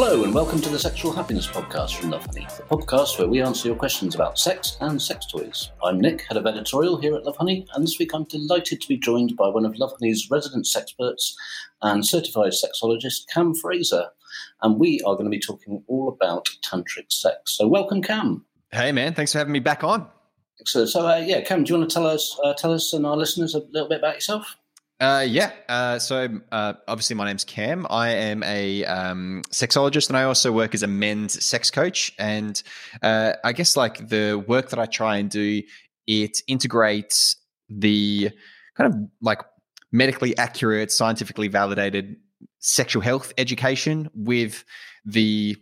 Hello, and welcome to the Sexual Happiness Podcast from Lovehoney, the podcast where we answer your questions about sex and sex toys. I'm Nick, head of editorial here at Lovehoney, and this week I'm delighted to be joined by one of Lovehoney's resident sexperts and certified sexologist, Cam Fraser. And we are going to be talking all about tantric sex. So, welcome, Cam. Hey, man. Thanks for having me back on. So, so uh, yeah, Cam, do you want to tell us, uh, tell us and our listeners a little bit about yourself? Uh, yeah. Uh, so uh, obviously, my name's Cam. I am a um, sexologist, and I also work as a men's sex coach. And uh, I guess like the work that I try and do, it integrates the kind of like medically accurate, scientifically validated sexual health education with the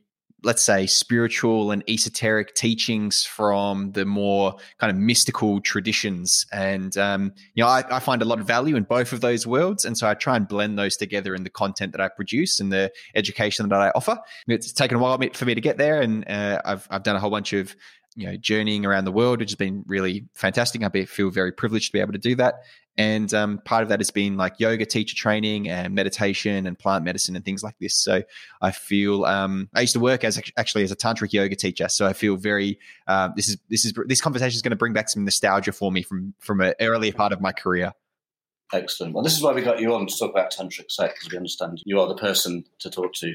let's say spiritual and esoteric teachings from the more kind of mystical traditions. And um, you know I, I, find a lot of value in both of those worlds. And so i try and blend those together in the content that i produce and the education that i offer. It's taken a while for me to get there. And uh, I've, I've done a whole bunch of you know journeying around the world which has been really fantastic i feel very privileged to be able to do that and um, part of that has been like yoga teacher training and meditation and plant medicine and things like this. So I feel um, I used to work as actually as a tantric yoga teacher. So I feel very uh, this is this is this conversation is going to bring back some nostalgia for me from from an earlier part of my career. Excellent. Well, this is why we got you on to talk about tantric sex because we understand you are the person to talk to.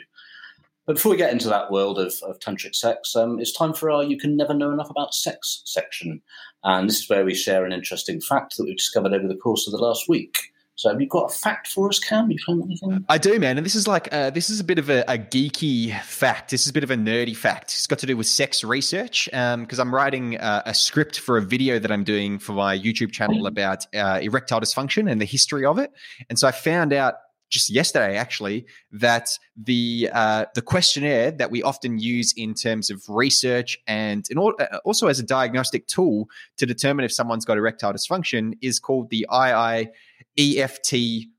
But before we get into that world of, of tantric sex, um, it's time for our You Can Never Know Enough About Sex section. And this is where we share an interesting fact that we've discovered over the course of the last week. So have you got a fact for us, Cam? You found anything? I do, man. And this is like uh, this is a bit of a, a, geeky fact. This is a bit of a nerdy fact. It's got to do with sex research because um, I'm writing uh, a script for a video that I'm doing for my YouTube channel about uh, erectile dysfunction and the history of it. And so I found out just yesterday actually that the uh, the questionnaire that we often use in terms of research and in all, uh, also as a diagnostic tool to determine if someone's got erectile dysfunction is called the IIEF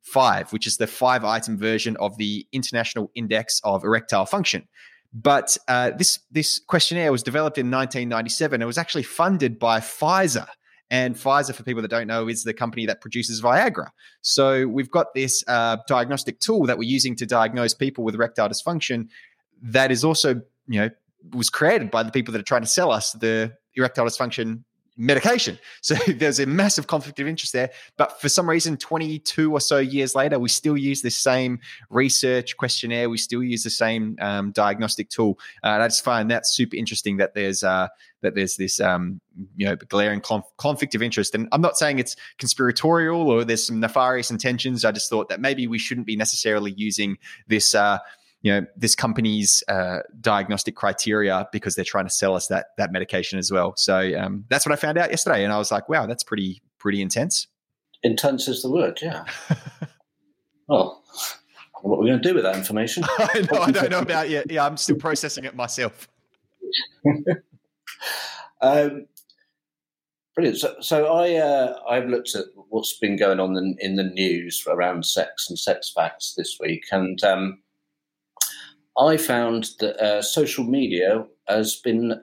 5 which is the five item version of the International Index of Erectile Function. But uh, this this questionnaire was developed in 1997 it was actually funded by Pfizer and Pfizer, for people that don't know, is the company that produces Viagra. So we've got this uh, diagnostic tool that we're using to diagnose people with erectile dysfunction that is also, you know, was created by the people that are trying to sell us the erectile dysfunction medication. So there's a massive conflict of interest there. But for some reason, 22 or so years later, we still use this same research questionnaire. We still use the same um, diagnostic tool. Uh, and I just find that super interesting that there's uh, that there's this um, you know glaring conf- conflict of interest. And I'm not saying it's conspiratorial or there's some nefarious intentions. I just thought that maybe we shouldn't be necessarily using this. Uh, you know this company's uh, diagnostic criteria because they're trying to sell us that that medication as well. So um, that's what I found out yesterday, and I was like, wow, that's pretty pretty intense. Intense is the word, yeah. well, what are we going to do with that information? I, know, I don't know about yet. Yeah, I'm still processing it myself. um, brilliant. So, so I uh, I've looked at what's been going on in, in, the news around sex and sex facts this week, and um, I found that uh, social media has been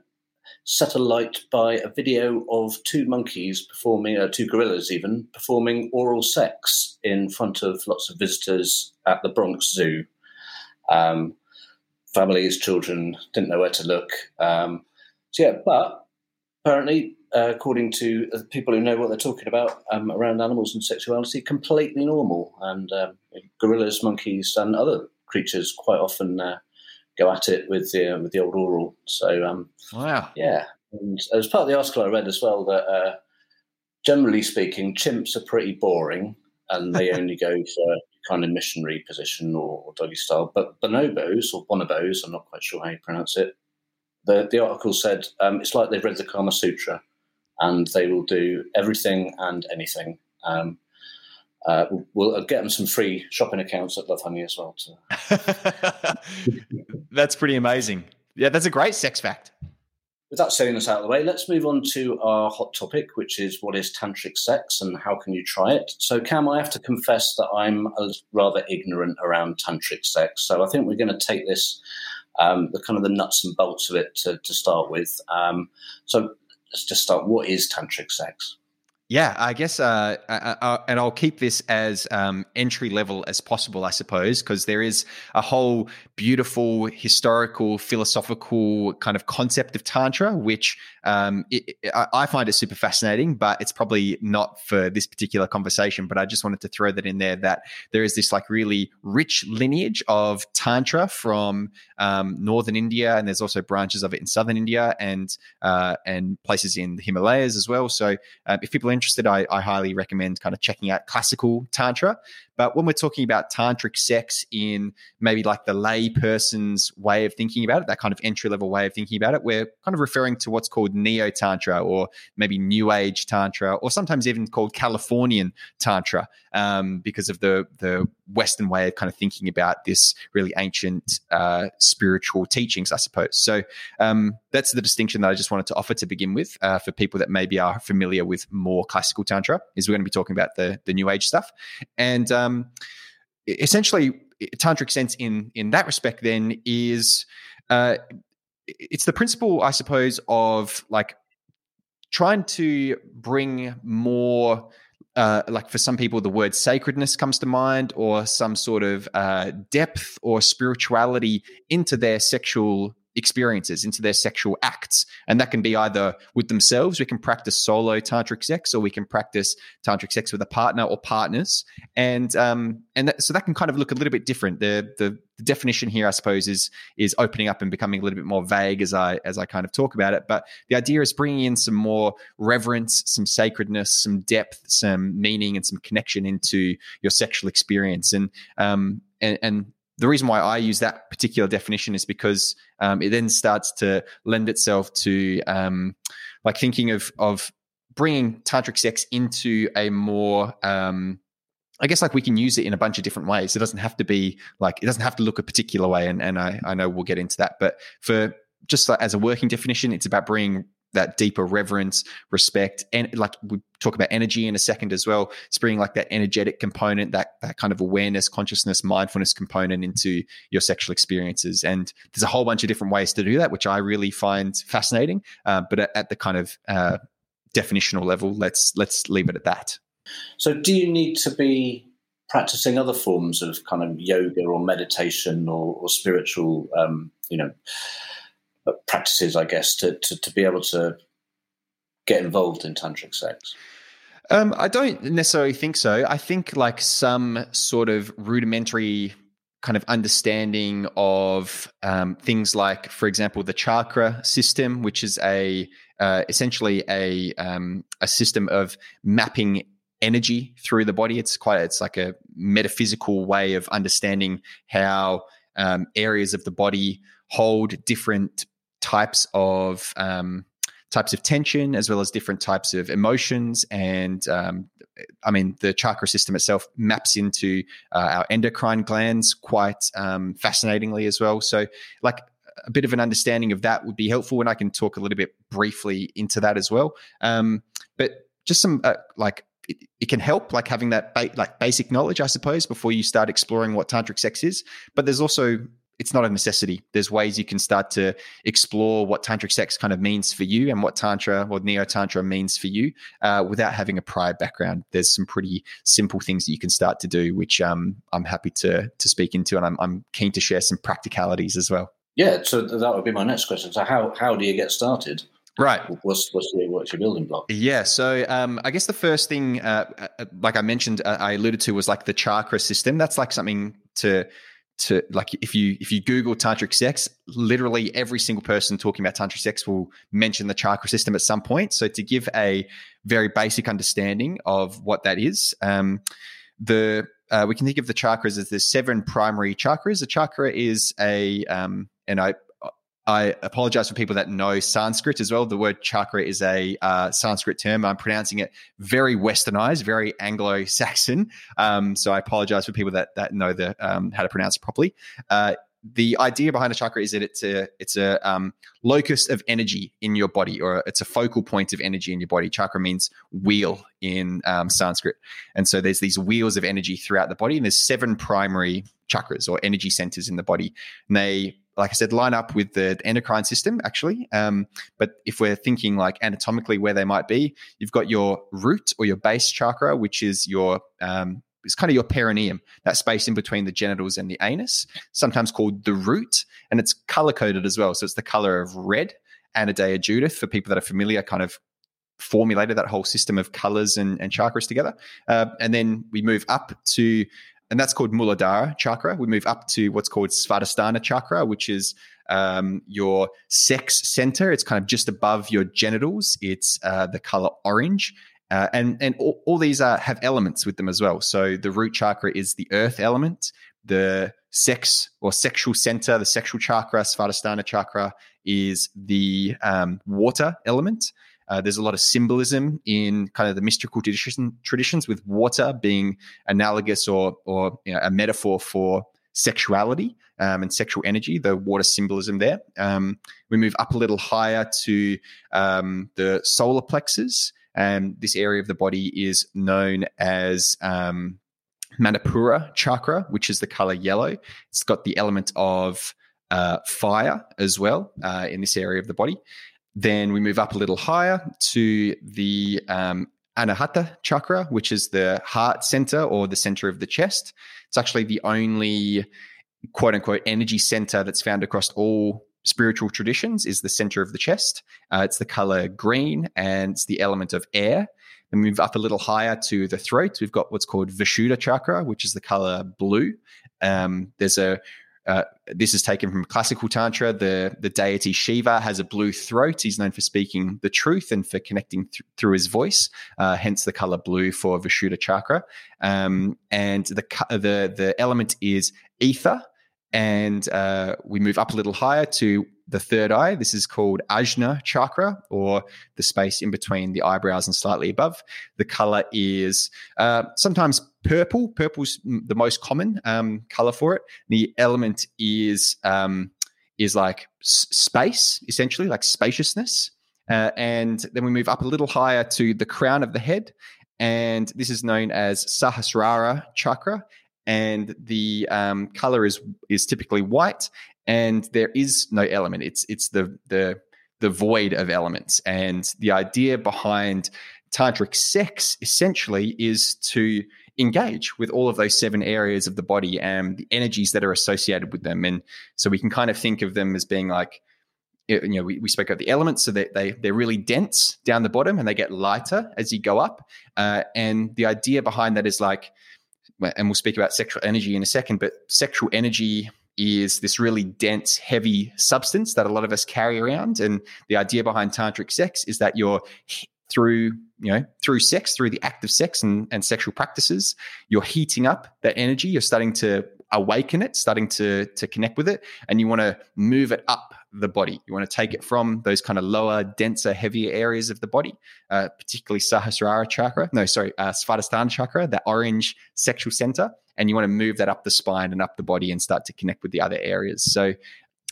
set alight by a video of two monkeys performing, uh, two gorillas even, performing oral sex in front of lots of visitors at the Bronx Zoo. Um, families, children didn't know where to look. Um, so, yeah, but apparently, uh, according to people who know what they're talking about um, around animals and sexuality, completely normal. And um, gorillas, monkeys, and other creatures quite often uh, go at it with the uh, with the old oral. So um, wow, yeah. And as part of the article I read as well that uh, generally speaking, chimps are pretty boring and they only go for kind of missionary position or, or doggy style. But bonobos or bonobos, I'm not quite sure how you pronounce it. The the article said um, it's like they've read the Kama Sutra and they will do everything and anything. Um, uh, we'll, we'll, get them some free shopping accounts at Lovehoney as well. that's pretty amazing. Yeah, that's a great sex fact. With that saying us out of the way, let's move on to our hot topic, which is what is tantric sex and how can you try it? So, Cam, I have to confess that I'm rather ignorant around tantric sex. So, I think we're going to take this, um, the kind of the nuts and bolts of it to, to start with. Um, so, let's just start. What is tantric sex? Yeah, I guess, uh, uh, uh, and I'll keep this as um, entry level as possible, I suppose, because there is a whole beautiful historical, philosophical kind of concept of Tantra, which um, it, I find it super fascinating, but it's probably not for this particular conversation. But I just wanted to throw that in there that there is this like really rich lineage of Tantra from um, northern India, and there's also branches of it in southern India and uh, and places in the Himalayas as well. So uh, if people are interested, I, I highly recommend kind of checking out classical tantra. But when we're talking about tantric sex in maybe like the lay person's way of thinking about it, that kind of entry level way of thinking about it, we're kind of referring to what's called neo tantra or maybe new age tantra, or sometimes even called Californian tantra, um, because of the the Western way of kind of thinking about this really ancient uh, spiritual teachings, I suppose. So um, that's the distinction that I just wanted to offer to begin with uh, for people that maybe are familiar with more classical tantra. Is we're going to be talking about the the new age stuff, and um, essentially, tantric sense in in that respect then is uh, it's the principle, I suppose, of like trying to bring more. Uh, like for some people, the word sacredness comes to mind, or some sort of uh, depth or spirituality into their sexual experiences, into their sexual acts. And that can be either with themselves, we can practice solo tantric sex, or we can practice tantric sex with a partner or partners. And um, and that, so that can kind of look a little bit different. The, the the definition here, I suppose, is is opening up and becoming a little bit more vague as I as I kind of talk about it. But the idea is bringing in some more reverence, some sacredness, some depth, some meaning, and some connection into your sexual experience. And um, and, and the reason why I use that particular definition is because um, it then starts to lend itself to um, like thinking of of bringing tantric sex into a more um, I guess like we can use it in a bunch of different ways. It doesn't have to be like it doesn't have to look a particular way, and and I I know we'll get into that, but for just like as a working definition, it's about bringing that deeper reverence, respect, and like we talk about energy in a second as well. It's bringing like that energetic component, that that kind of awareness, consciousness, mindfulness component into your sexual experiences. And there's a whole bunch of different ways to do that, which I really find fascinating. Uh, but at, at, the kind of uh, definitional level, let's let's leave it at that. So, do you need to be practicing other forms of kind of yoga or meditation or, or spiritual, um, you know? Practices, I guess, to, to, to be able to get involved in tantric sex? Um, I don't necessarily think so. I think like some sort of rudimentary kind of understanding of um, things like, for example, the chakra system, which is a uh, essentially a um, a system of mapping energy through the body. It's quite it's like a metaphysical way of understanding how um, areas of the body hold different types of um, types of tension as well as different types of emotions. And um, i mean the chakra system itself maps into uh, our endocrine glands quite um, fascinatingly as well. So like a bit of an understanding of that would be helpful and i can talk a little bit briefly into that as well. Um, but just some uh, like it, it, can help like having that ba- like basic knowledge i suppose before you start exploring what tantric sex is. But there's also it's not a necessity. There's ways you can start to explore what tantric sex kind of means for you and what tantra or neo tantra means for you uh, without having a prior background. There's some pretty simple things that you can start to do, which um, I'm happy to to speak into, and I'm, I'm keen to share some practicalities as well. Yeah, so that would be my next question. So how how do you get started? Right. What's what's your, what's your building block? Yeah. So um, I guess the first thing, uh, uh, like I mentioned, uh, I alluded to was like the chakra system. That's like something to to like if you if you google tantric sex literally every single person talking about tantric sex will mention the chakra system at some point. So to give a very basic understanding of what that is um, the uh, we can think of the chakras as the seven primary chakras. A chakra is a um, and i I apologize for people that know Sanskrit as well. The word chakra is a uh, Sanskrit term. I'm pronouncing it very westernized, very Anglo Saxon. Um, so I apologize for people that, that know the, um, how to pronounce it properly. Uh, the idea behind a chakra is that it's a it's a um, locus of energy in your body, or it's a focal point of energy in your body. Chakra means wheel in um, Sanskrit, and so there's these wheels of energy throughout the body, and there's seven primary chakras or energy centers in the body, and they like I said, line up with the endocrine system actually. Um, but if we're thinking like anatomically where they might be, you've got your root or your base chakra, which is your um, it's kind of your perineum, that space in between the genitals and the anus, sometimes called the root, and it's color coded as well. So it's the color of red. Anodea Judith, for people that are familiar, kind of formulated that whole system of colors and, and chakras together. Uh, and then we move up to, and that's called Muladhara chakra. We move up to what's called Svadhisthana chakra, which is um, your sex center. It's kind of just above your genitals. It's uh, the color orange. Uh, and and all, all these have elements with them as well. So the root chakra is the earth element. The sex or sexual center, the sexual chakra, Svadhisthana chakra, is the um, water element. Uh, there's a lot of symbolism in kind of the mystical tradition, traditions, with water being analogous or or you know, a metaphor for sexuality um, and sexual energy. The water symbolism there. Um, we move up a little higher to um, the solar plexus. And this area of the body is known as um, Manipura chakra, which is the color yellow. It's got the element of uh, fire as well uh, in this area of the body. Then we move up a little higher to the um, Anahata chakra, which is the heart center or the center of the chest. It's actually the only quote unquote energy center that's found across all spiritual traditions is the center of the chest. Uh, it's the color green and it's the element of air. Then move up a little higher to the throat. We've got what's called Vishuddha chakra, which is the color blue. Um, there's a uh, this is taken from classical tantra. The the deity Shiva has a blue throat. He's known for speaking the truth and for connecting th- through his voice. Uh, hence the color blue for Vishuddha chakra. Um, and the the the element is ether. And uh, we move up a little higher to the third eye. This is called Ajna chakra, or the space in between the eyebrows and slightly above. The color is uh, sometimes purple. Purple's the most common um, color for it. The element is um, is like s- space, essentially, like spaciousness. Uh, and then we move up a little higher to the crown of the head, and this is known as Sahasrara chakra. And the um, color is is typically white, and there is no element. It's it's the the the void of elements. And the idea behind tantric sex essentially is to engage with all of those seven areas of the body and the energies that are associated with them. And so we can kind of think of them as being like, you know, we, we spoke about the elements, so that they, they're really dense down the bottom and they get lighter as you go up. Uh, and the idea behind that is like, and we'll speak about sexual energy in a second, but sexual energy is this really dense, heavy substance that a lot of us carry around. And the idea behind tantric sex is that you're through you know through sex through the act of sex and, and sexual practices you're heating up that energy. You're starting to awaken it starting to to connect with it. And you want to move it up the body. You want to take it from those kind of lower denser heavier areas of the body uh, particularly sahasrara chakra no sorry uh, svadhisthana chakra that orange sexual center and you want to move that up the spine and up the body and start to connect with the other areas so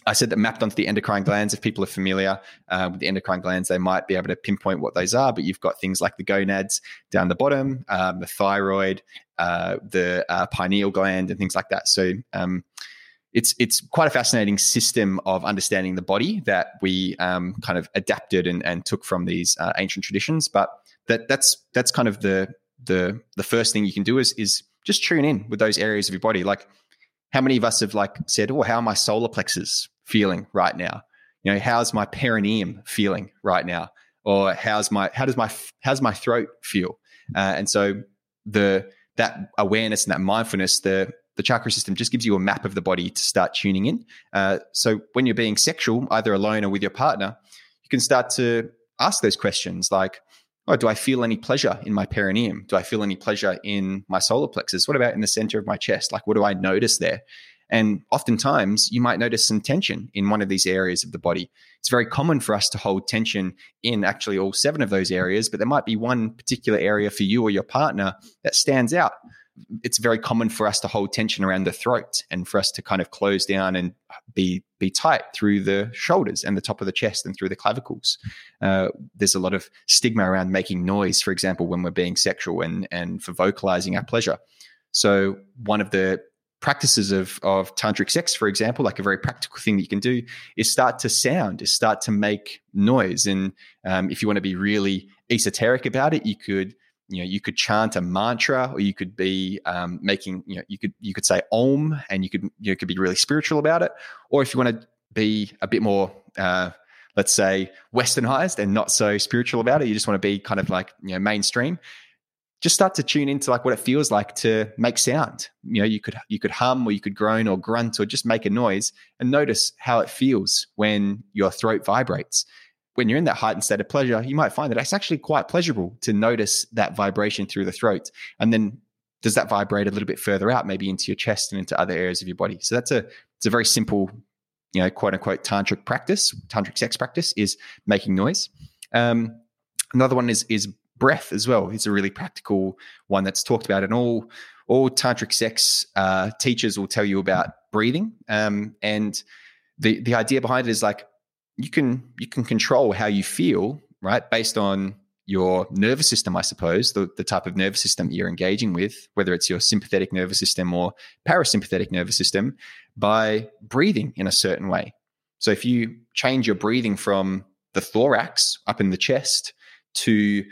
I said that mapped onto the endocrine glands. If people are familiar uh, with the endocrine glands, they might be able to pinpoint what those are. But you've got things like the gonads down the bottom, um, the thyroid, uh, the uh, pineal gland, and things like that. So um, it's it's quite a fascinating system of understanding the body that we um, kind of adapted and, and took from these uh, ancient traditions. But that that's that's kind of the the the first thing you can do is is just tune in with those areas of your body, like how many of us have like said, "Oh, how are my solar plexus feeling right now? You know, how's my perineum feeling right now? Or how's my how does my how's my throat feel?" Uh, and so the that awareness and that mindfulness, the the chakra system just gives you a map of the body to start tuning in. Uh, so when you're being sexual, either alone or with your partner, you can start to ask those questions like, oh, do I feel any pleasure in my perineum? Do I feel any pleasure in my solar plexus? What about in the center of my chest? Like, what do I notice there? And oftentimes, you might notice some tension in one of these areas of the body. It's very common for us to hold tension in actually all seven of those areas, but there might be one particular area for you or your partner that stands out it's very common for us to hold tension around the throat and for us to kind of close down and be be tight through the shoulders and the top of the chest and through the clavicles. Uh, there's a lot of stigma around making noise, for example, when we're being sexual and and for vocalizing our pleasure. So one of the practices of of tantric sex, for example, like a very practical thing that you can do is start to sound, is start to make noise. And um, if you want to be really esoteric about it, you could you know you could chant a mantra or you could be um, making you know you could you could say om and you could you know, could be really spiritual about it. Or if you want to be a bit more uh, let's say westernized and not so spiritual about it you just want to be kind of like you know mainstream just start to tune into like what it feels like to make sound. You know you could you could hum or you could groan or grunt or just make a noise and notice how it feels when your throat vibrates when you're in that heightened state of pleasure, you might find that it's actually quite pleasurable to notice that vibration through the throat. And then does that vibrate a little bit further out, maybe into your chest and into other areas of your body? So that's a it's a very simple, you know, quote unquote tantric practice, tantric sex practice is making noise. Um, another one is is breath as well. It's a really practical one that's talked about, and all all tantric sex uh, teachers will tell you about breathing. Um, and the the idea behind it is like you can you can control how you feel, right, based on your nervous system, I suppose, the, the type of nervous system you're engaging with, whether it's your sympathetic nervous system or parasympathetic nervous system, by breathing in a certain way. So if you change your breathing from the thorax up in the chest to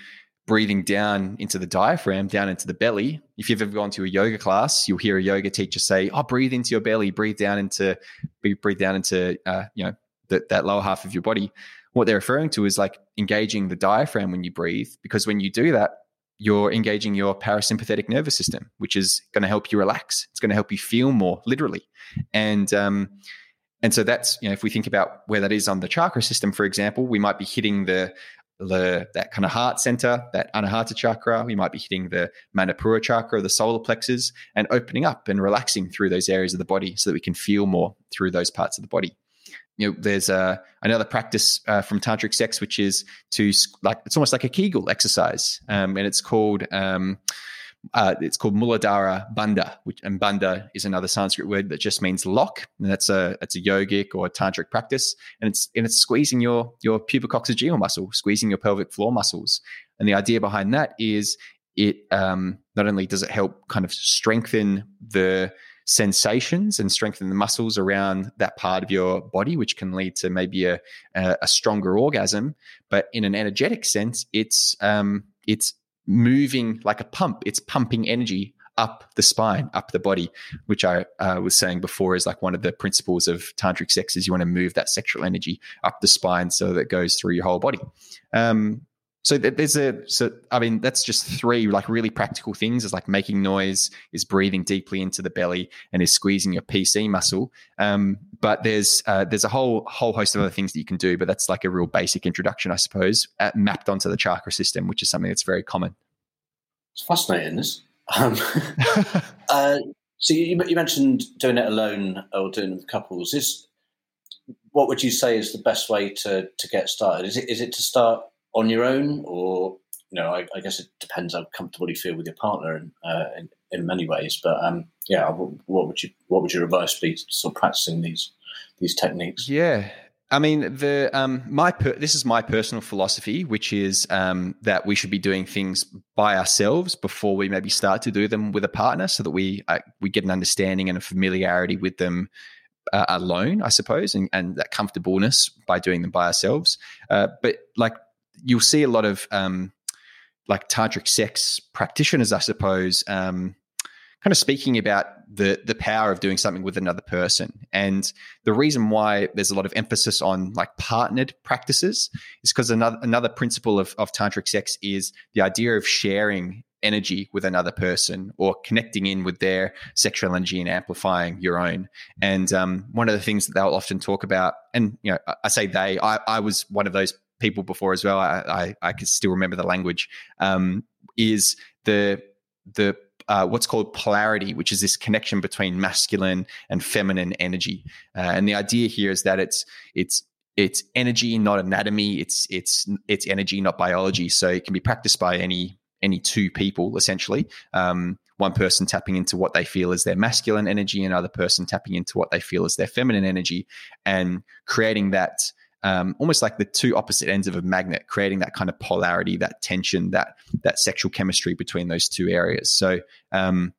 breathing down into the diaphragm, down into the belly. If you've ever gone to a yoga class, you'll hear a yoga teacher say, "Oh, breathe into your belly, breathe down into, breathe down into, uh, you know, that, that lower half of your body. What they're referring to is like engaging the diaphragm when you breathe, because when you do that, you're engaging your parasympathetic nervous system, which is going to help you relax. It's going to help you feel more, literally. And um, and so that's you know if we think about where that is on the chakra system, for example, we might be hitting the the that kind of heart center, that anahata chakra. We might be hitting the manipura chakra, the solar plexus, and opening up and relaxing through those areas of the body so that we can feel more through those parts of the body you know, there's a, another practice uh, from tantric sex, which is to like it's almost like a Kegel exercise, um, and it's called um, uh, it's called Muladhara Bandha, which and Bandha is another Sanskrit word that just means lock, and that's a that's a yogic or a tantric practice, and it's and it's squeezing your your pubic pubococcygeal muscle, squeezing your pelvic floor muscles, and the idea behind that is it um, not only does it help kind of strengthen the sensations and strengthen the muscles around that part of your body, which can lead to maybe a, a, stronger orgasm. But in an energetic sense, it's um, it's moving like a pump. It's pumping energy up the spine, up the body, which I uh, was saying before is like one of the principles of tantric sex is you want to move that sexual energy up the spine so that it goes through your whole body. Um, so there's a so I mean that's just three like really practical things. Is like making noise, is breathing deeply into the belly, and is squeezing your PC muscle. Um, but there's uh, there's a whole whole host of other things that you can do. But that's like a real basic introduction, I suppose, mapped onto the chakra system, which is something that's very common. It's fascinating. This. Um, uh, so you, you mentioned doing it alone or doing it with couples. Is what would you say is the best way to to get started? Is it is it to start on your own, or you know, I, I, guess it depends how comfortable you feel with your partner in uh, in, in, many ways. But um, yeah, what would you what would your advice be? Sort of practicing these these techniques. Yeah. I mean, the um, my per- this is my personal philosophy, which is um, that we should be doing things by ourselves before we maybe start to do them with a partner, so that we uh, we get an understanding and a familiarity with them uh, alone, I suppose, and, and that comfortableness by doing them by ourselves. Uh, but like you'll see a lot of um, like tantric sex practitioners, I suppose, um, kind of speaking about the the power of doing something with another person. And the reason why there's a lot of emphasis on like partnered practices is because another another principle of, of tantric sex is the idea of sharing energy with another person or connecting in with their sexual energy and amplifying your own. And um, one of the things that they'll often talk about, and you know, I say they, I, I was one of those people before as well. I I, I can still remember the language. Um, is the the uh, what's called polarity, which is this connection between masculine and feminine energy. Uh, and the idea here is that it's it's it's energy, not anatomy. It's it's it's energy, not biology. So it can be practiced by any any two people essentially. Um, one person tapping into what they feel is their masculine energy, another person tapping into what they feel is their feminine energy, and creating that um, almost like the two opposite ends of a magnet, creating that kind of polarity, that tension, that that sexual chemistry between those two areas. So, um,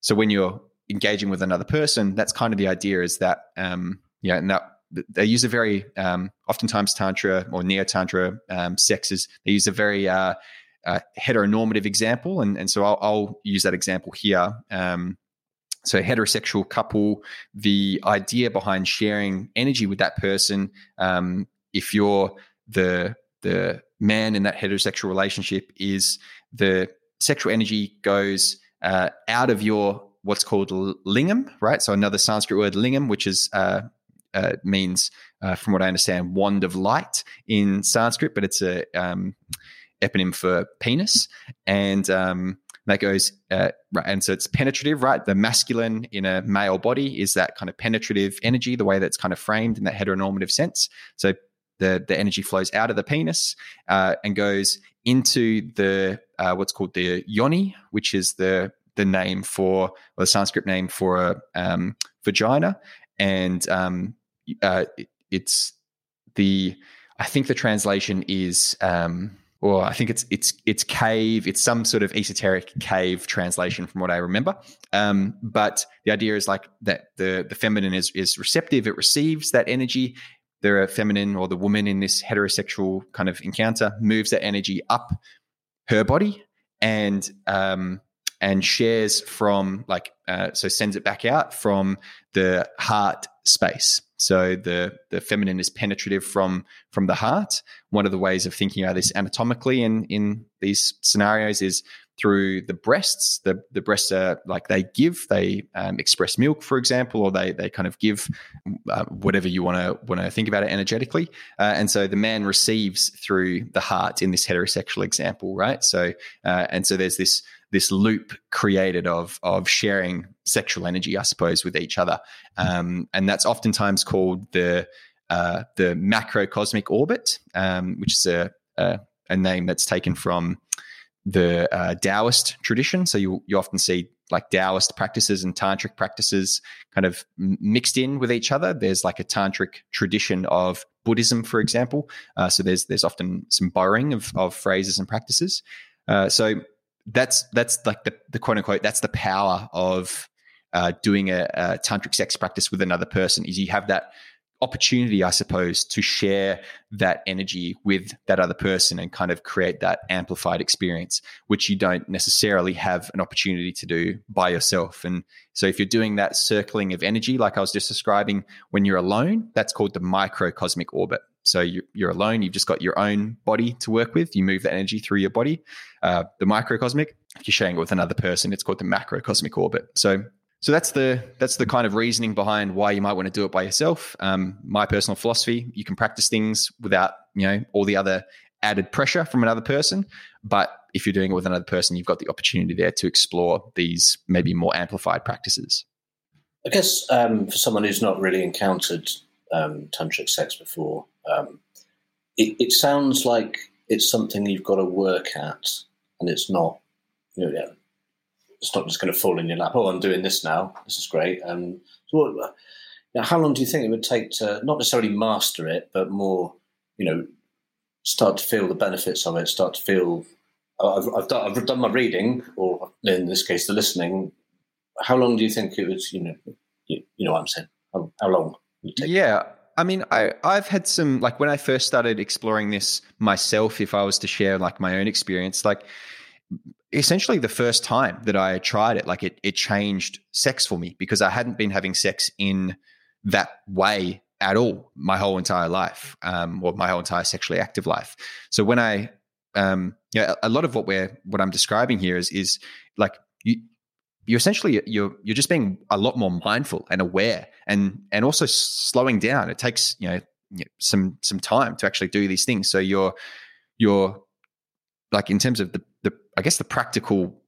so when you're engaging with another person, that's kind of the idea is that, um, and that they use a very, um, oftentimes Tantra or Neo Tantra um, sexes, they use a very uh, uh, heteronormative example. And, and so I'll, I'll use that example here. Um, so heterosexual couple the idea behind sharing energy with that person um, if you're the the man in that heterosexual relationship is the sexual energy goes uh, out of your what's called lingam, right? So another Sanskrit word lingam, which is uh, uh, means, uh, from what I understand, wand of light in Sanskrit, but it's a um, eponym for penis, and um, that goes uh, right, and so it's penetrative, right? The masculine in a male body is that kind of penetrative energy, the way that's kind of framed in that heteronormative sense. So the the energy flows out of the penis uh, and goes into the uh, what's called the yoni, which is the the name for or the Sanskrit name for a um, vagina, and um, uh, it's the I think the translation is. Um, or I think it's it's it's cave. It's some sort of esoteric cave translation, from what I remember. Um, but the idea is like that the the feminine is is receptive. It receives that energy the feminine or the woman in this heterosexual kind of encounter moves that energy up her body and um, and shares from like uh, so sends it back out from the heart space so the the feminine is penetrative from from the heart one of the ways of thinking about this anatomically in in these scenarios is through the breasts. The the breasts are like they give, they um, express milk, for example, or they they kind of give uh, whatever you want to want to think about it energetically. Uh, and so the man receives through the heart in this heterosexual example, right? So uh, and so there's this this loop created of of sharing sexual energy, I suppose, with each other, um, and that's oftentimes called the uh, the macrocosmic orbit, um, which is a, a, a name that's taken from the uh, Taoist tradition. So you you often see like Taoist practices and tantric practices kind of mixed in with each other. There's like a tantric tradition of Buddhism, for example. Uh, so there's there's often some borrowing of of phrases and practices. Uh, so that's that's like the, the quote unquote that's the power of uh, doing a, a tantric sex practice with another person is you have that opportunity, I suppose, to share that energy with that other person and kind of create that amplified experience, which you don't necessarily have an opportunity to do by yourself. And so, if you're doing that circling of energy, like I was just describing, when you're alone, that's called the microcosmic orbit. So you're alone. You've just got your own body to work with. You move the energy through your body. Uh, the microcosmic. If you're sharing it with another person, it's called the macrocosmic orbit. So so that's the that's the kind of reasoning behind why you might want to do it by yourself. Um, my personal philosophy: you can practice things without you know all the other added pressure from another person. But if you're doing it with another person, you've got the opportunity there to explore these maybe more amplified practices. I guess um, for someone who's not really encountered um, tantric sex before, um, it, it, sounds like it's something you've got to work at, and it's not. You know, it's not just going to fall in your lap. Oh, I'm doing this now. This is great. Um, so, what, now, how long do you think it would take to not necessarily master it, but more, you know, start to feel the benefits of it? Start to feel. I've, I've done, I've done my reading, or in this case, the listening. How long do you think it was? You know, you, you know what I'm saying. How, how long? Yeah, I mean, I, I've had some like when I first started exploring this myself. If I was to share like my own experience, like essentially the first time that I tried it, like it it changed sex for me because I hadn't been having sex in that way at all my whole entire life, um, or my whole entire sexually active life. So when I, um, yeah, a lot of what we're what I'm describing here is is like you you essentially you're you're just being a lot more mindful and aware and and also slowing down. It takes you know some some time to actually do these things. So you're you're like in terms of the the I guess the practical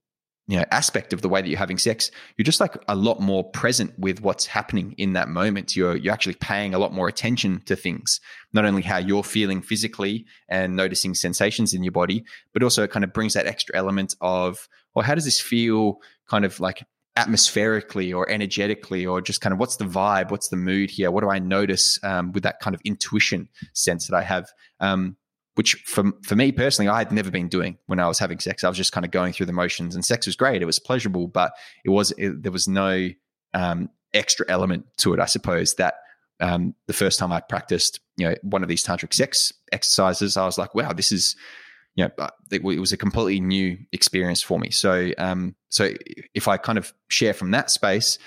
you know aspect of the way that you're having sex you're just like a lot more present with what's happening in that moment you're you're actually paying a lot more attention to things not only how you're feeling physically and noticing sensations in your body but also it kind of brings that extra element of well how does this feel kind of like atmospherically or energetically or just kind of what's the vibe what's the mood here what do i notice um, with that kind of intuition sense that i have um, which for, for me personally, I had never been doing when I was having sex. I was just kind of going through the motions and sex was great. It was pleasurable, but it was, it, there was no um, extra element to it, I suppose. That um, the first time I practiced, you know, one of these tantric sex exercises, I was like, wow, this is, you know, it, was a completely new experience for me. So, um, so if I kind of share from that space,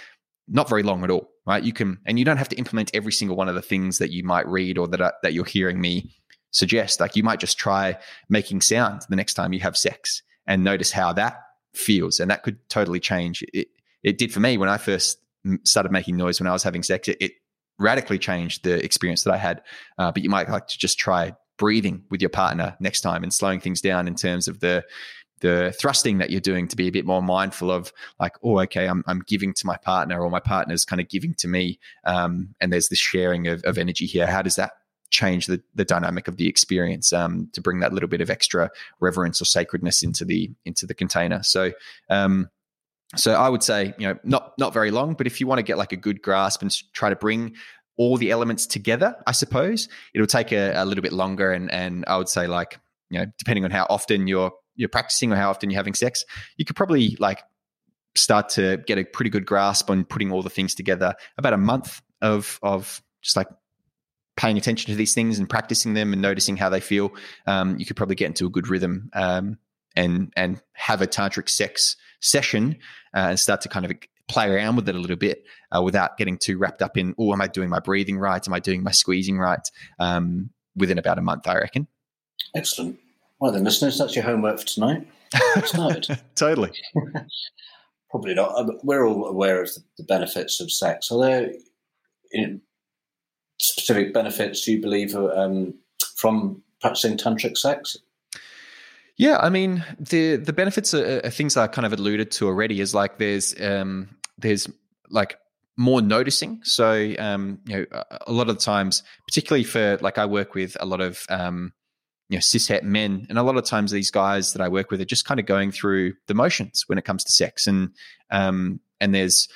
not very long at all, right? You can, and you don't have to implement every single one of the things that you might read or that that you're hearing me suggest. Like you might just try making sound the next time you have sex and notice how that feels, and that could totally change. It it did for me when I first started making noise when I was having sex. It, it radically changed the experience that I had. Uh, but you might like to just try breathing with your partner next time and slowing things down in terms of the the thrusting that you're doing to be a bit more mindful of like oh okay i'm, I'm giving to my partner or my partner's kind of giving to me um, and there's this sharing of, of energy here. How does that change the, the dynamic of the experience um, to bring that little bit of extra reverence or sacredness into the into the container? So um, so I would say, you know, not not very long, but if you want to get like a good grasp and try to bring all the elements together, I suppose it'll take a, a, little bit longer. And and I would say like, you know, depending on how often you're you're practicing or how often you're having sex, you could probably like start to get a pretty good grasp on putting all the things together. About a month of of just like paying attention to these things and practicing them and noticing how they feel, um, you could probably get into a good rhythm um, and and have a tantric sex session uh, and start to kind of play around with it a little bit uh, without getting too wrapped up in oh am i doing my breathing right? Am i doing my squeezing right? Um, within about a month i reckon. Excellent. Well then listeners that's your homework for tonight. Totally. Probably not. We're all aware of the benefits of sex. Are there specific benefits you believe um, from practicing tantric sex? Yeah, I mean the the benefits are, are, things I kind of alluded to already. Is like there's um, there's like more noticing. So um, you know, a lot of the times, particularly for like I work with a lot of um, you know cishet men, and a lot of times these guys that I work with are just kind of going through the motions when it comes to sex, and um, and there's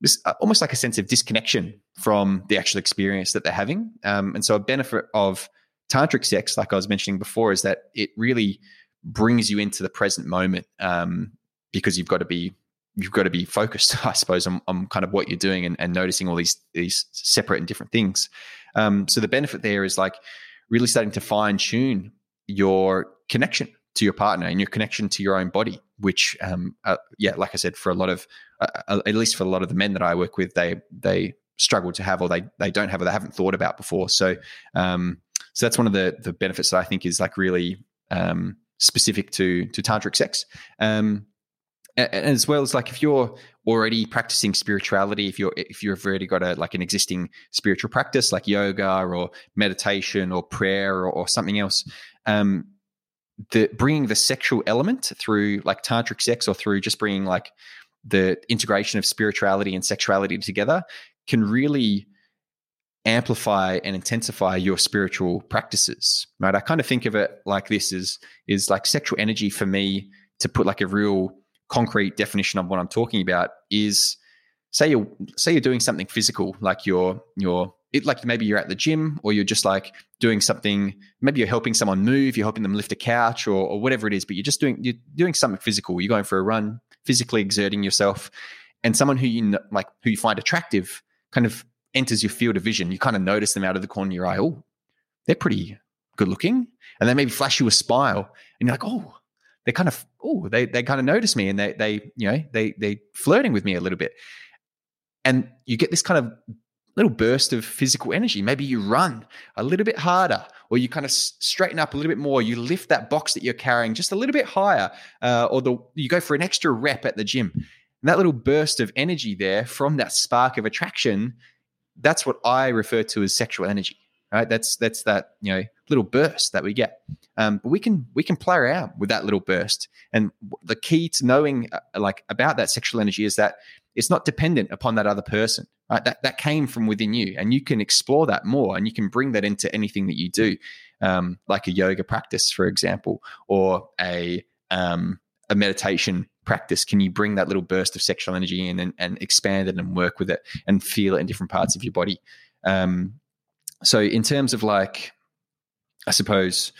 this uh, almost like a sense of disconnection from the actual experience that they're having. Um, and so a benefit of tantric sex, like I was mentioning before, is that it really brings you into the present moment um, because you've got to be you've got to be focused, I suppose, on, on kind of what you're doing and, and, noticing all these these separate and different things. Um, so the benefit there is like really starting to fine tune your connection to your partner and your connection to your own body. Which, um, uh, yeah, like I said, for a lot of uh, uh, at least for a lot of the men that I work with, they they struggle to have or they they don't have or they haven't thought about before. So um, so that's one of the the benefits that I think is like really um, specific to to tantric sex. Um, as well as like if you're already practicing spirituality, if you're if you've already got a like an existing spiritual practice like yoga or meditation or prayer or, or something else, um, the bringing the sexual element through like tantric sex or through just bringing like the integration of spirituality and sexuality together can really amplify and intensify your spiritual practices right? I kind of think of it like this is is like sexual energy for me to put like a real concrete definition of what i'm talking about is say you're say you're doing something physical like you're you're it, like maybe you're at the gym or you're just like doing something maybe you're helping someone move you're helping them lift a couch or, or whatever it is but you're just doing you're doing something physical you're going for a run physically exerting yourself and someone who you like who you find attractive kind of enters your field of vision, you kind of notice them out of the corner of your eye. Oh, they're pretty good looking. And they maybe flash you a smile and you're like, oh, they kind of, oh, they, they kind of notice me and they, they, you know, they, they flirting with me a little bit. And you get this kind of little burst of physical energy. Maybe you run a little bit harder, or you kind of straighten up a little bit more. You lift that box that you're carrying just a little bit higher, uh, or the you go for an extra rep at the gym. And that little burst of energy there from that spark of attraction that's what I refer to as sexual energy. Right? That's that's that you know little burst that we get. Um, but we can we can play around with that little burst. And the key to knowing uh, like about that sexual energy is that it's not dependent upon that other person. Right? That that came from within you, and you can explore that more, and you can bring that into anything that you do, um, like a yoga practice, for example, or a um, a meditation practice can you bring that little burst of sexual energy in and, and expand it and work with it and feel it in different parts of your body um, so in terms of like i suppose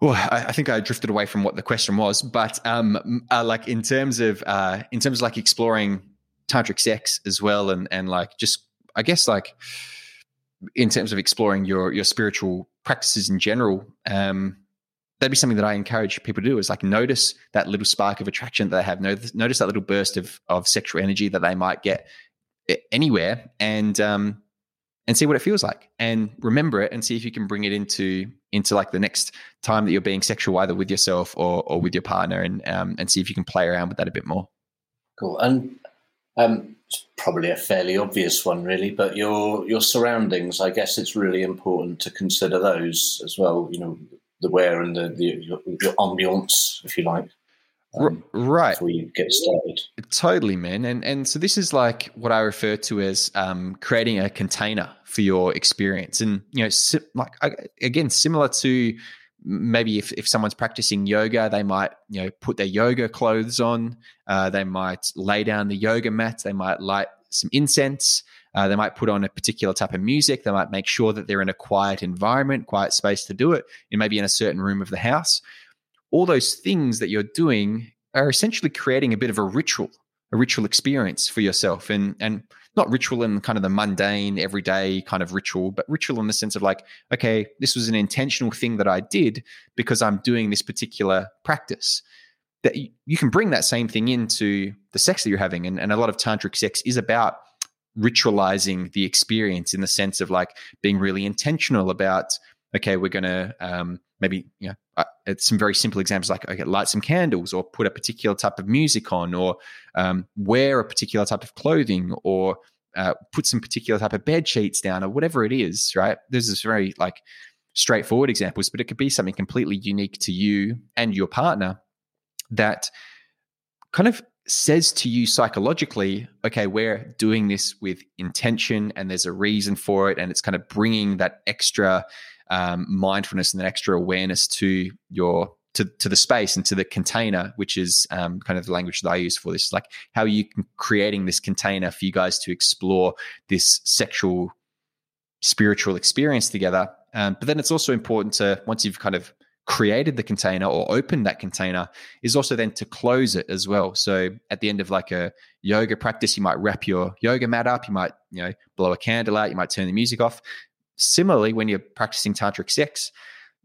well, I, think I drifted away from what the question was, but um, uh, like in terms of uh, in terms of like exploring tantric sex as well, and and like just I guess like in terms of exploring your your spiritual practices in general, um, that'd be something that I encourage people to do is like notice that little spark of attraction that they have, notice, notice that little burst of of sexual energy that they might get anywhere, and um, and see what it feels like, and remember it, and see if you can bring it into into like the next time that you're being sexual, either with yourself or or with your partner, and um, and see if you can play around with that a bit more. Cool, and um, it's probably a fairly obvious one, really, but your your surroundings. I guess it's really important to consider those as well. You know, the wear and the, the your, your ambiance, if you like. Um, right. before you get started. Totally man. And and so this is like what i refer to as um, creating a container for your experience. And you know si- like again similar to maybe if, if someone's practicing yoga they might you know put their yoga clothes on uh, they might lay down the yoga mat they might light some incense uh, they might put on a particular type of music they might make sure that they're in a quiet environment quiet space to do it and maybe in a certain room of the house all those things that you're doing are essentially creating a bit of a ritual a ritual experience for yourself. And and not ritual in kind of the mundane everyday kind of ritual but ritual in the sense of like okay this was an intentional thing that i did because i'm doing this particular practice. That you can bring that same thing into the sex that you're having. And, and a lot of tantric sex is about ritualizing the experience in the sense of like being really intentional about okay we're going to um, maybe you know uh, some very simple examples like okay light some candles or put a particular type of music on or um, wear a particular type of clothing or uh, put some particular type of bed sheets down or whatever it is right this very like straightforward examples but it could be something completely unique to you and your partner that kind of says to you psychologically, okay, we're doing this with intention and there's a reason for it. And it's kind of bringing that extra um, mindfulness and that extra awareness to your to, to the space and to the container, which is um, kind of the language that I use for this. Like how are you creating this container for you guys to explore this sexual, spiritual experience together. Um, but then it's also important to once you've kind of created the container or opened that container is also then to close it as well. So at the end of like a yoga practice, you might wrap your yoga mat up, you might, you know, blow a candle out, you might turn the music off similarly, when you're practicing tantric sex,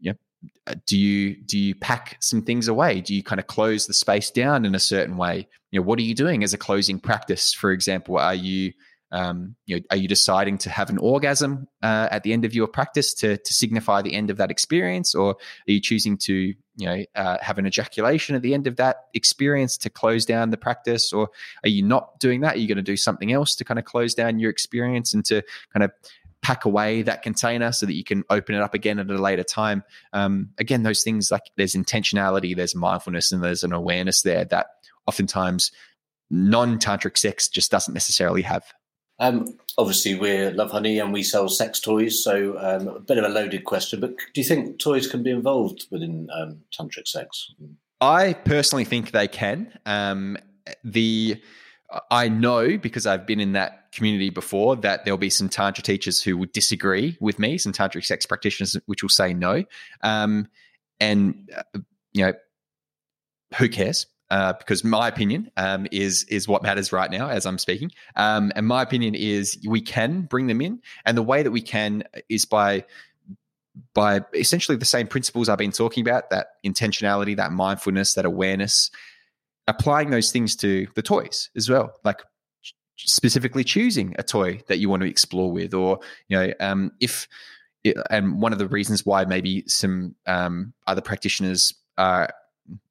you know, uh, do you do you pack some things away? Do you kind of close the space down in a certain way? You know, what are you doing as a closing practice? For example, are you um, you know, are you deciding to have an orgasm uh, at the end of your practice to to signify the end of that experience, or are you choosing to you know uh, have an ejaculation at the end of that experience to close down the practice, or are you not doing that? Are you going to do something else to kind of close down your experience and to kind of pack away that container so that you can open it up again at a later time. Um, again, those things like there's intentionality, there's mindfulness, and there's an awareness there that oftentimes non tantric sex just doesn't necessarily have. Um, obviously, we're Lovehoney and we sell sex toys, so um, a bit of a loaded question. But do you think toys can be involved within um, tantric sex? I personally think they can. Um, the I know because I've been in that community before that there'll be some tantra teachers who would disagree with me, some tantric sex practitioners which will say no, um, and uh, you know who cares? Uh, because my opinion um, is is what matters right now as I'm speaking, um, and my opinion is we can bring them in, and the way that we can is by by essentially the same principles I've been talking about that intentionality, that mindfulness, that awareness, applying those things to the toys as well, like specifically choosing a toy that you want to explore with, or you know, um, if and one of the reasons why maybe some um, other practitioners are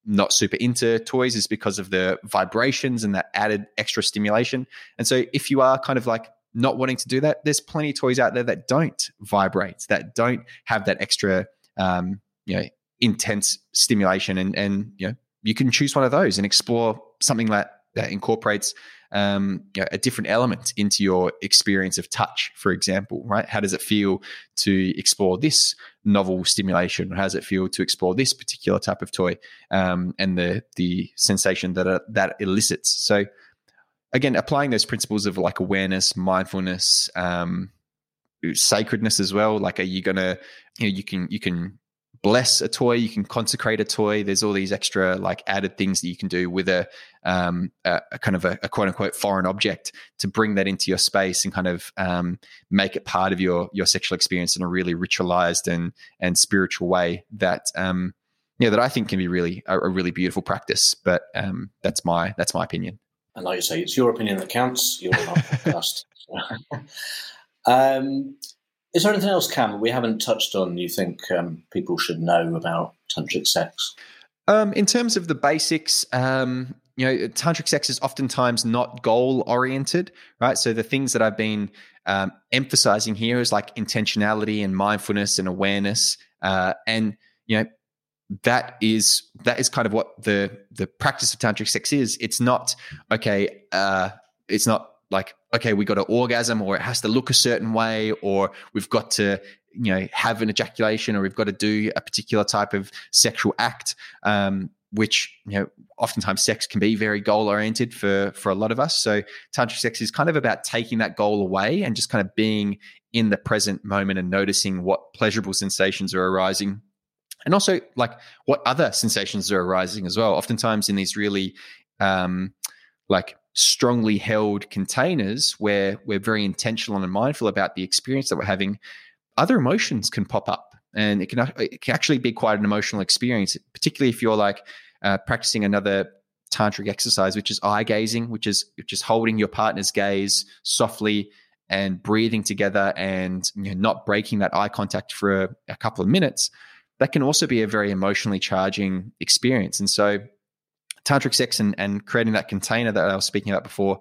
not super into toys is because of the vibrations and that added extra stimulation. And so, if you are kind of like not wanting to do that, there's plenty of toys out there that don't vibrate, that don't have that extra, um, you know, intense stimulation, and and you know, you can choose one of those and explore something that incorporates um, you know, a different element into your experience of touch, for example, right? How does it feel to explore this novel stimulation? How does it feel to explore this particular type of toy um, and the the sensation that uh, that elicits? So, again, applying those principles of like awareness, mindfulness, um, sacredness as well. Like, are you gonna, you know, you can you can bless a toy, you can consecrate a toy. There's all these extra like added things that you can do with a, um, a, a kind of a, a, quote unquote foreign object to bring that into your space and kind of um, make it part of your your sexual experience in a really ritualized and and spiritual way that um, yeah that I think can be really a, a really beautiful practice. But um, that's my that's my opinion. And like you say, it's your opinion that counts. You're not podcast. um, is there anything else, Cam, we haven't touched on? You think um, people should know about tantric sex? Um, in terms of the basics, um, you know, tantric sex is oftentimes not goal oriented, right? So the things that I've been um, emphasizing here is like intentionality and mindfulness and awareness, uh, and you know, that is that is kind of what the the practice of tantric sex is. It's not okay. Uh, it's not like okay we got an orgasm or it has to look a certain way or we've got to you know have an ejaculation or we've got to do a particular type of sexual act um, which you know oftentimes sex can be very goal oriented for for a lot of us. So tantric sex is kind of about taking that goal away and just kind of being in the present moment and noticing what pleasurable sensations are arising and also like what other sensations are arising as well. Oftentimes in these really um like strongly held containers where we're very intentional and mindful about the experience that we're having, other emotions can pop up. And it can, it can actually be quite an emotional experience, particularly if you're like uh, practicing another tantric exercise, which is eye gazing, which is which is holding your partner's gaze softly and breathing together and you know, not breaking that eye contact for a, a couple of minutes. That can also be a very emotionally charging experience. And so tantric sex and, and creating that container that I was speaking about before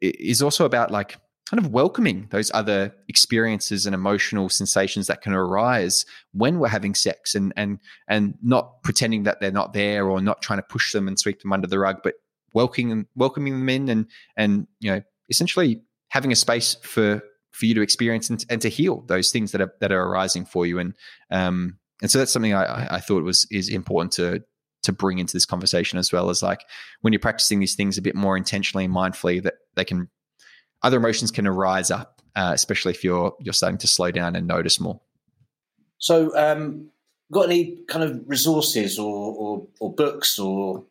is also about like kind of welcoming those other experiences and emotional sensations that can arise when we're having sex and and and not pretending that they're not there or not trying to push them and sweep them under the rug but welcoming welcoming them in and and you know essentially having a space for for you to experience and, and to heal those things that are that are arising for you. And um and so that's something I, I thought was is important to to bring into this conversation as well as like when you're practicing these things a bit more intentionally and mindfully that they can other emotions can arise up uh, especially if you're you're starting to slow down and notice more. So um, got any kind of resources or, or, or books or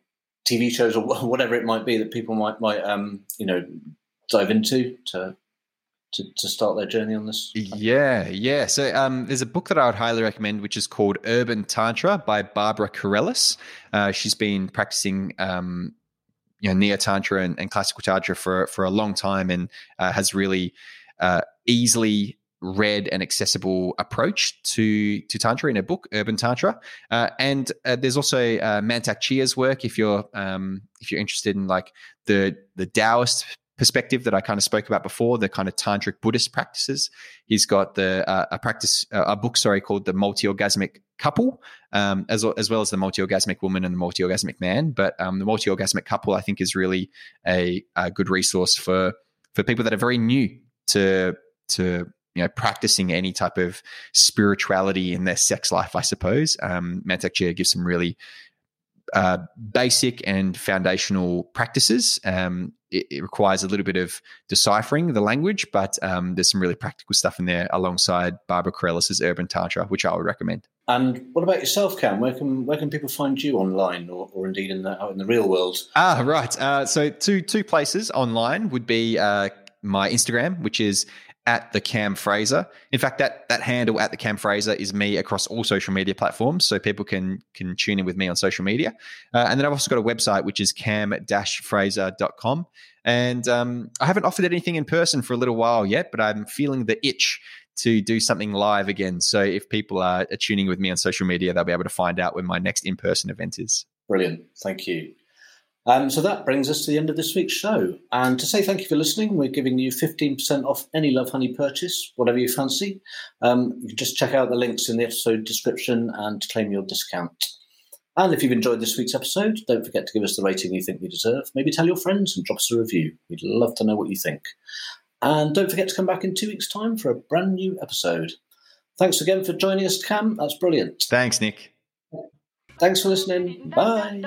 tv shows or whatever it might be that people might might um, you know dive into to to, to start their journey on this? Yeah, yeah. So um, there's a book that I would highly recommend, which is called Urban Tantra by Barbara Carrellas. Uh, she's been practicing. Um, you know, neo tantra and, and, classical tantra for for a long time, and uh, has really uh, easily read and accessible approach to to tantra in a book, Urban Tantra. Uh, and uh, there's also uh, Mantak Chia's work if you're um, if you're interested in like the the Taoist perspective that I kind of spoke about before, the kind of tantric Buddhist practices. He's got the uh, a practice uh, a book sorry called the multi orgasmic couple, um, as as well as the multi orgasmic woman and the multi orgasmic man. But um, the multi orgasmic couple, I think, is really a, a, good resource for for people that are very new to to you know practicing any type of spirituality in their sex life. I suppose um, Mantak Chia gives some really uh, basic and foundational practices. Um, it, it, requires a little bit of deciphering the language, but um, there's some really practical stuff in there alongside Barbara Carrellas's Urban Tantra, which I would recommend. And what about yourself, Cam? Where can where can people find you online, or, or indeed in the out in the real world? Ah, right. Uh, so two two places online would be uh, my Instagram, which is at the Cam Fraser. In fact, that that handle at the Cam Fraser is me across all social media platforms, so people can can tune in with me on social media. Uh, and then I've also got a website which is cam-fraser.com. And um, I haven't offered anything in person for a little while yet, but I'm feeling the itch to do something live again. So if people are tuning with me on social media, they'll be able to find out when my next in person event is. Brilliant, thank you. Um, so that brings us to the end of this week's show. And to say thank you for listening, we're giving you 15% off any Lovehoney purchase, whatever you fancy. Um, you can just check out the links in the episode description and claim your discount. And if you've enjoyed this week's episode, don't forget to give us the rating you think we deserve. Maybe tell your friends and drop us a review. We'd love to know what you think. And don't forget to come back in two weeks' time for a brand new episode. Thanks again for joining us, Cam. That's brilliant. Thanks, Nick. Thanks for listening. Bye.